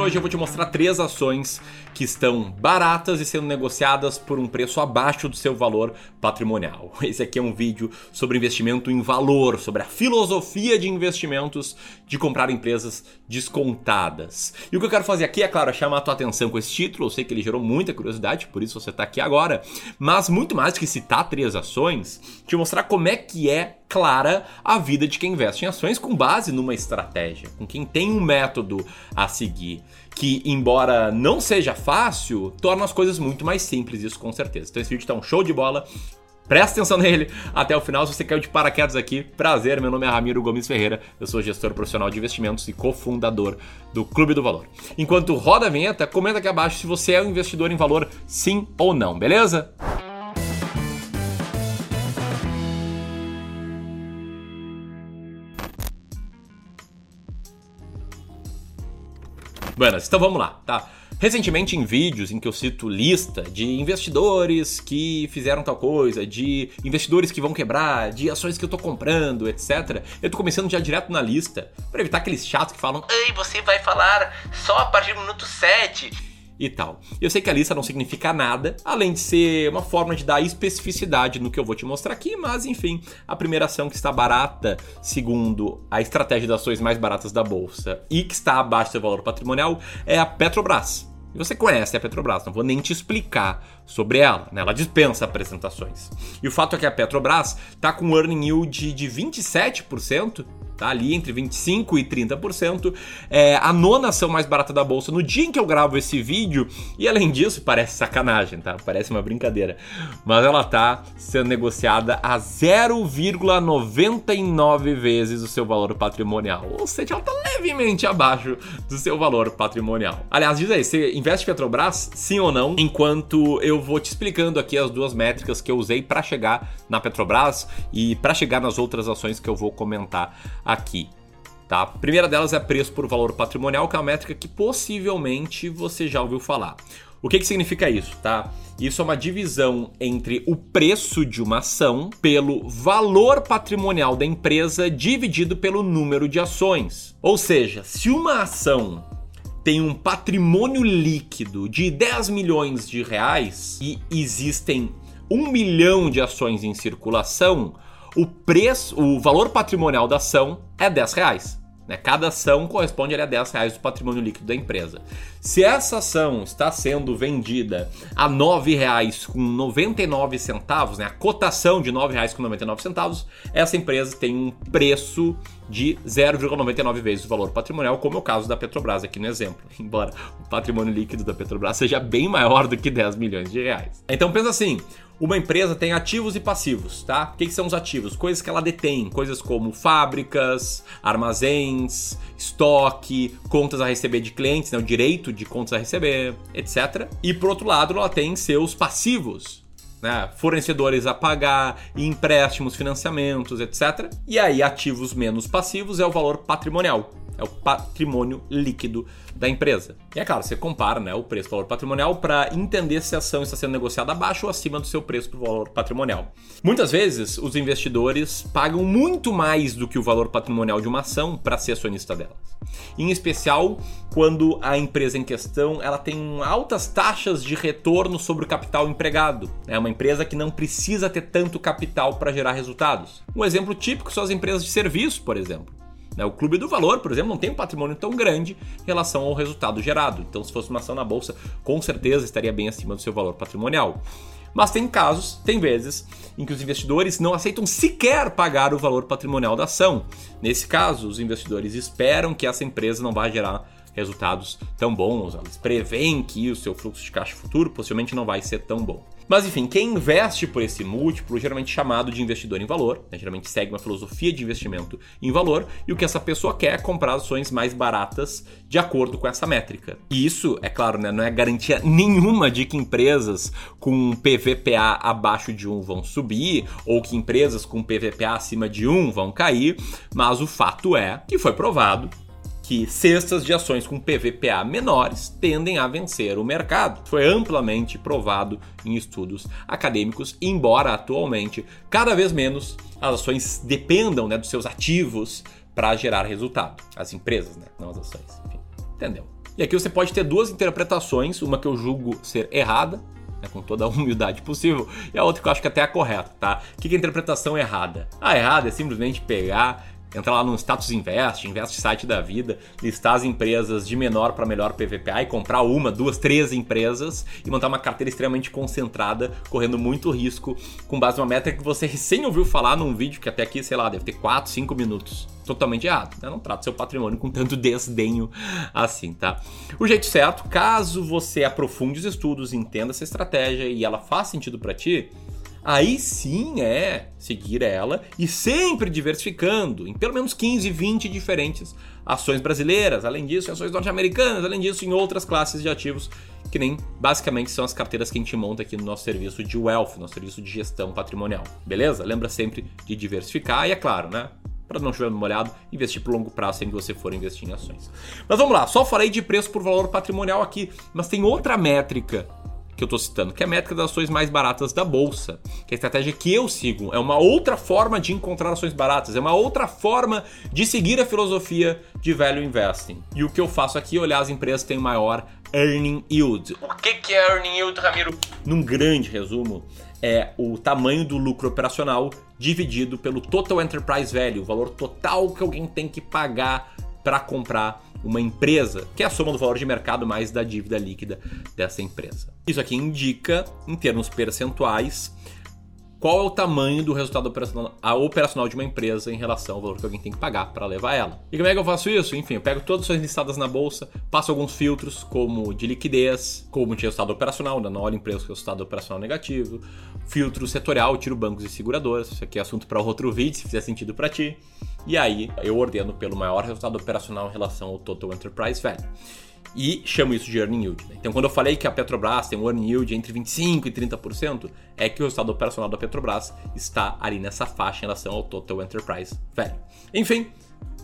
hoje eu vou te mostrar três ações que estão baratas e sendo negociadas por um preço abaixo do seu valor patrimonial. Esse aqui é um vídeo sobre investimento em valor, sobre a filosofia de investimentos de comprar empresas descontadas. E o que eu quero fazer aqui é, claro, é chamar a tua atenção com esse título. Eu sei que ele gerou muita curiosidade, por isso você está aqui agora. Mas muito mais que citar três ações, te mostrar como é que é clara a vida de quem investe em ações com base numa estratégia, com quem tem um método a seguir, que embora não seja fácil, torna as coisas muito mais simples, isso com certeza. Então esse vídeo tá um show de bola. Presta atenção nele até o final. Se você caiu de paraquedas aqui, prazer. Meu nome é Ramiro Gomes Ferreira. Eu sou gestor profissional de investimentos e cofundador do Clube do Valor. Enquanto roda a vinheta, comenta aqui abaixo se você é um investidor em valor, sim ou não, beleza? Buenas, então vamos lá, tá? Recentemente, em vídeos em que eu cito lista de investidores que fizeram tal coisa, de investidores que vão quebrar, de ações que eu tô comprando, etc., eu tô começando já direto na lista, para evitar aqueles chatos que falam: Ei, você vai falar só a partir do minuto 7 e tal. Eu sei que a lista não significa nada, além de ser uma forma de dar especificidade no que eu vou te mostrar aqui, mas enfim, a primeira ação que está barata, segundo a estratégia das ações mais baratas da bolsa e que está abaixo do seu valor patrimonial, é a Petrobras. E você conhece a Petrobras, não vou nem te explicar sobre ela, né? ela dispensa apresentações. E o fato é que a Petrobras está com um earning yield de 27%, tá ali entre 25% e 30%. É a nona ação mais barata da bolsa no dia em que eu gravo esse vídeo. E além disso, parece sacanagem, tá? Parece uma brincadeira. Mas ela tá sendo negociada a 0,99 vezes o seu valor patrimonial. Ou seja, ela tá levemente abaixo do seu valor patrimonial. Aliás, diz aí, você investe Petrobras, sim ou não? Enquanto eu vou te explicando aqui as duas métricas que eu usei para chegar na Petrobras e para chegar nas outras ações que eu vou comentar aqui. Tá? A primeira delas é preço por valor patrimonial, que é uma métrica que possivelmente você já ouviu falar. O que, que significa isso, tá? Isso é uma divisão entre o preço de uma ação pelo valor patrimonial da empresa dividido pelo número de ações. Ou seja, se uma ação tem um patrimônio líquido de 10 milhões de reais e existem um milhão de ações em circulação, o preço, o valor patrimonial da ação é 10 reais. Né? Cada ação corresponde a 10 reais do patrimônio líquido da empresa. Se essa ação está sendo vendida a R$ 9,00 com 99 centavos, né? a cotação de R$ 9,00 com 99 centavos, essa empresa tem um preço de 0,99 vezes o valor patrimonial, como é o caso da Petrobras aqui no exemplo. Embora o patrimônio líquido da Petrobras seja bem maior do que 10 milhões de reais. Então pensa assim, uma empresa tem ativos e passivos, tá? O que, são os ativos? Coisas que ela detém, coisas como fábricas, armazéns, estoque, contas a receber de clientes, né? o direito de contas a receber, etc. E por outro lado, ela tem seus passivos, né? fornecedores a pagar, empréstimos, financiamentos, etc. E aí, ativos menos passivos é o valor patrimonial é o patrimônio líquido da empresa. E é claro, você compara né, o preço do valor patrimonial para entender se a ação está sendo negociada abaixo ou acima do seu preço por valor patrimonial. Muitas vezes, os investidores pagam muito mais do que o valor patrimonial de uma ação para ser acionista delas. Em especial quando a empresa em questão ela tem altas taxas de retorno sobre o capital empregado. É uma empresa que não precisa ter tanto capital para gerar resultados. Um exemplo típico são as empresas de serviço, por exemplo. Né? O Clube do Valor, por exemplo, não tem um patrimônio tão grande em relação ao resultado gerado. Então, se fosse uma ação na bolsa, com certeza estaria bem acima do seu valor patrimonial. Mas tem casos, tem vezes, em que os investidores não aceitam sequer pagar o valor patrimonial da ação. Nesse caso, os investidores esperam que essa empresa não vai gerar resultados tão bons, eles preveem que o seu fluxo de caixa futuro possivelmente não vai ser tão bom. Mas enfim, quem investe por esse múltiplo, geralmente chamado de investidor em valor, né, geralmente segue uma filosofia de investimento em valor, e o que essa pessoa quer é comprar ações mais baratas de acordo com essa métrica. E isso, é claro, né, não é garantia nenhuma de que empresas com PVPA abaixo de 1 vão subir, ou que empresas com PVPA acima de 1 vão cair, mas o fato é que foi provado que cestas de ações com PVPA menores tendem a vencer o mercado. Foi amplamente provado em estudos acadêmicos, embora atualmente cada vez menos as ações dependam né, dos seus ativos para gerar resultado. As empresas, né, não as ações. Enfim, entendeu? E aqui você pode ter duas interpretações, uma que eu julgo ser errada, né, com toda a humildade possível, e a outra que eu acho que até é correta, tá? O que é a interpretação errada? A errada é simplesmente pegar entrar lá no Status Invest, Invest Site da vida, listar as empresas de menor para melhor PVPA e comprar uma, duas, três empresas e montar uma carteira extremamente concentrada, correndo muito risco, com base numa métrica que você recém ouviu falar num vídeo que até aqui, sei lá, deve ter 4, 5 minutos. Totalmente errado. Né? Não trata seu patrimônio com tanto desdenho assim, tá? O jeito certo, caso você aprofunde os estudos, entenda essa estratégia e ela faz sentido para ti, aí sim é seguir ela e sempre diversificando em pelo menos 15, 20 diferentes ações brasileiras, além disso, em ações norte-americanas, além disso, em outras classes de ativos, que nem basicamente são as carteiras que a gente monta aqui no nosso serviço de wealth, nosso serviço de gestão patrimonial. Beleza? Lembra sempre de diversificar e é claro, né? Para não chover molhado, investir por longo prazo sempre que você for investir em ações. Mas vamos lá, só falei de preço por valor patrimonial aqui, mas tem outra métrica que eu estou citando, que é a métrica das ações mais baratas da bolsa, que é a estratégia que eu sigo. É uma outra forma de encontrar ações baratas, é uma outra forma de seguir a filosofia de value investing. E o que eu faço aqui é olhar as empresas que têm maior earning yield. O que é earning yield, Ramiro? Num grande resumo, é o tamanho do lucro operacional dividido pelo total enterprise value, o valor total que alguém tem que pagar para comprar uma empresa, que é a soma do valor de mercado mais da dívida líquida dessa empresa. Isso aqui indica, em termos percentuais, qual é o tamanho do resultado operacional, operacional, de uma empresa em relação ao valor que alguém tem que pagar para levar ela. E como é que eu faço isso? Enfim, eu pego todas as ações listadas na bolsa, passo alguns filtros, como de liquidez, como de resultado operacional, ainda não olho empresas com resultado operacional negativo, filtro setorial, tiro bancos e seguradoras, isso aqui é assunto para outro vídeo, se fizer sentido para ti. E aí eu ordeno pelo maior resultado operacional em relação ao Total Enterprise Value e chamo isso de earning yield. Né? Então, quando eu falei que a Petrobras tem um earning yield entre 25% e 30%, é que o resultado operacional da Petrobras está ali nessa faixa em relação ao Total Enterprise Value. Enfim,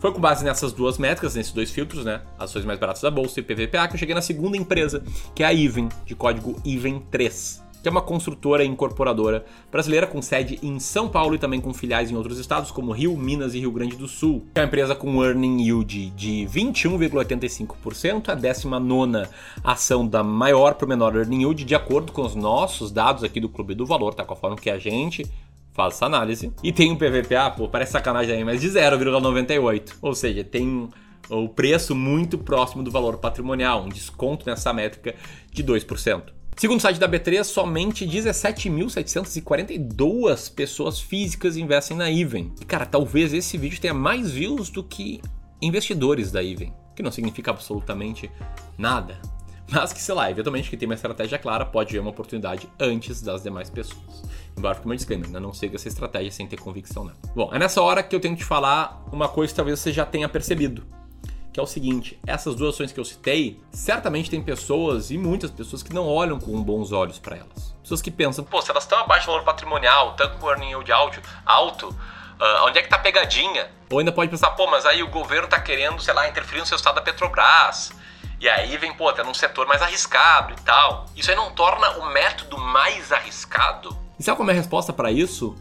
foi com base nessas duas métricas, nesses dois filtros, né? Ações mais baratas da bolsa e PVPA, que eu cheguei na segunda empresa, que é a Even, de código Even3 que é uma construtora e incorporadora brasileira com sede em São Paulo e também com filiais em outros estados como Rio, Minas e Rio Grande do Sul. É uma empresa com earning yield de 21,85%, a 19 ação da maior para o menor earning yield, de acordo com os nossos dados aqui do Clube do Valor, tá? Com a forma que a gente faz essa análise. E tem um PVPA, pô, parece sacanagem aí, mas de 0,98. Ou seja, tem o preço muito próximo do valor patrimonial, um desconto nessa métrica de 2%. Segundo o site da B3, somente 17.742 pessoas físicas investem na Even. E cara, talvez esse vídeo tenha mais views do que investidores da Even, que não significa absolutamente nada. Mas que, sei lá, eventualmente quem tem uma estratégia clara pode ver uma oportunidade antes das demais pessoas. Embora fique meu disclaimer, né? não siga essa estratégia sem ter convicção nela. Bom, é nessa hora que eu tenho que te falar uma coisa que talvez você já tenha percebido que é o seguinte: essas duas ações que eu citei, certamente tem pessoas e muitas pessoas que não olham com bons olhos para elas. Pessoas que pensam, pô, se elas estão abaixo do valor patrimonial, estão com earning yield alto, alto uh, onde é que tá a pegadinha? Ou ainda pode pensar, pô, mas aí o governo tá querendo, sei lá, interferir no seu estado da Petrobras. E aí vem, pô, até num setor mais arriscado e tal. Isso aí não torna o método mais arriscado? E sabe qual é a minha resposta para isso?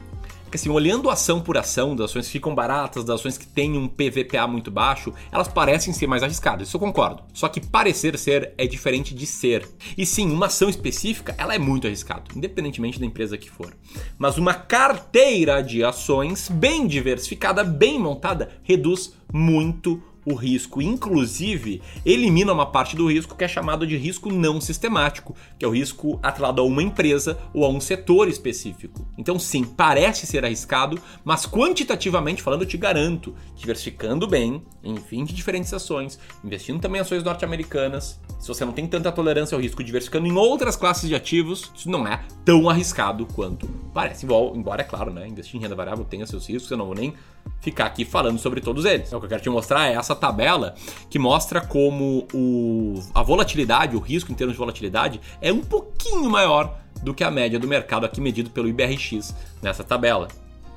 Porque assim, olhando ação por ação, das ações que ficam baratas, das ações que têm um PVPA muito baixo, elas parecem ser mais arriscadas, isso eu concordo. Só que parecer ser é diferente de ser. E sim, uma ação específica, ela é muito arriscada, independentemente da empresa que for. Mas uma carteira de ações bem diversificada, bem montada, reduz muito o risco, inclusive elimina uma parte do risco que é chamado de risco não sistemático, que é o risco atrelado a uma empresa ou a um setor específico. Então, sim, parece ser arriscado, mas quantitativamente falando, eu te garanto, diversificando bem em 20 diferentes ações, investindo também em ações norte-americanas, se você não tem tanta tolerância ao risco, diversificando em outras classes de ativos, isso não é tão arriscado quanto parece. Embora, é claro, né, investir em renda variável tenha seus riscos, eu não vou nem ficar aqui falando sobre todos eles. O que eu quero te mostrar é essa tabela que mostra como o, a volatilidade, o risco em termos de volatilidade, é um pouquinho maior do que a média do mercado aqui medido pelo IBRX nessa tabela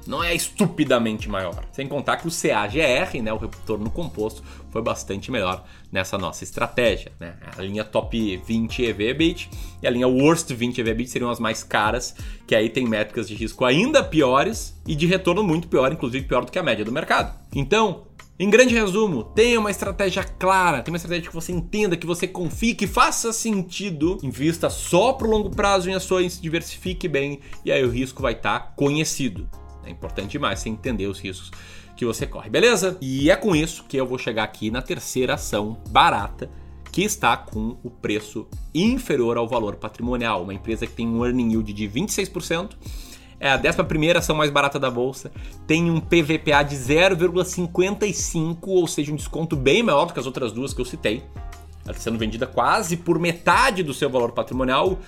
não é estupidamente maior. Sem contar que o CAGR, né, o retorno composto, foi bastante melhor nessa nossa estratégia. Né? A linha top 20 EV/EBIT e a linha worst 20 EV/EBIT seriam as mais caras, que aí tem métricas de risco ainda piores e de retorno muito pior, inclusive pior do que a média do mercado. Então, Em grande resumo, tenha uma estratégia clara, tenha uma estratégia que você entenda, que você confie, que faça sentido. Invista só para o longo prazo em ações, diversifique bem e aí o risco vai estar tá conhecido. É importante demais você entender os riscos que você corre, beleza? E é com isso que eu vou chegar aqui na terceira ação barata que está com o preço inferior ao valor patrimonial. Uma empresa que tem um earning yield de 26%, é a 11 ação mais barata da bolsa, tem um PVPA de 0,55, ou seja, um desconto bem maior do que as outras duas que eu citei. Ela está sendo vendida quase por metade do seu valor patrimonial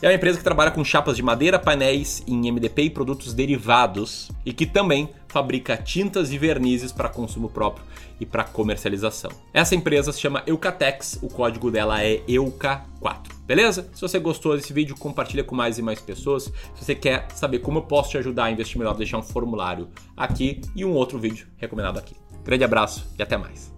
é uma empresa que trabalha com chapas de madeira, painéis em MDP e produtos derivados e que também fabrica tintas e vernizes para consumo próprio e para comercialização. Essa empresa se chama Eucatex, o código dela é EUCA4. Beleza? Se você gostou desse vídeo, compartilha com mais e mais pessoas. Se você quer saber como eu posso te ajudar a investir melhor, deixar um formulário aqui e um outro vídeo recomendado aqui. Grande abraço e até mais.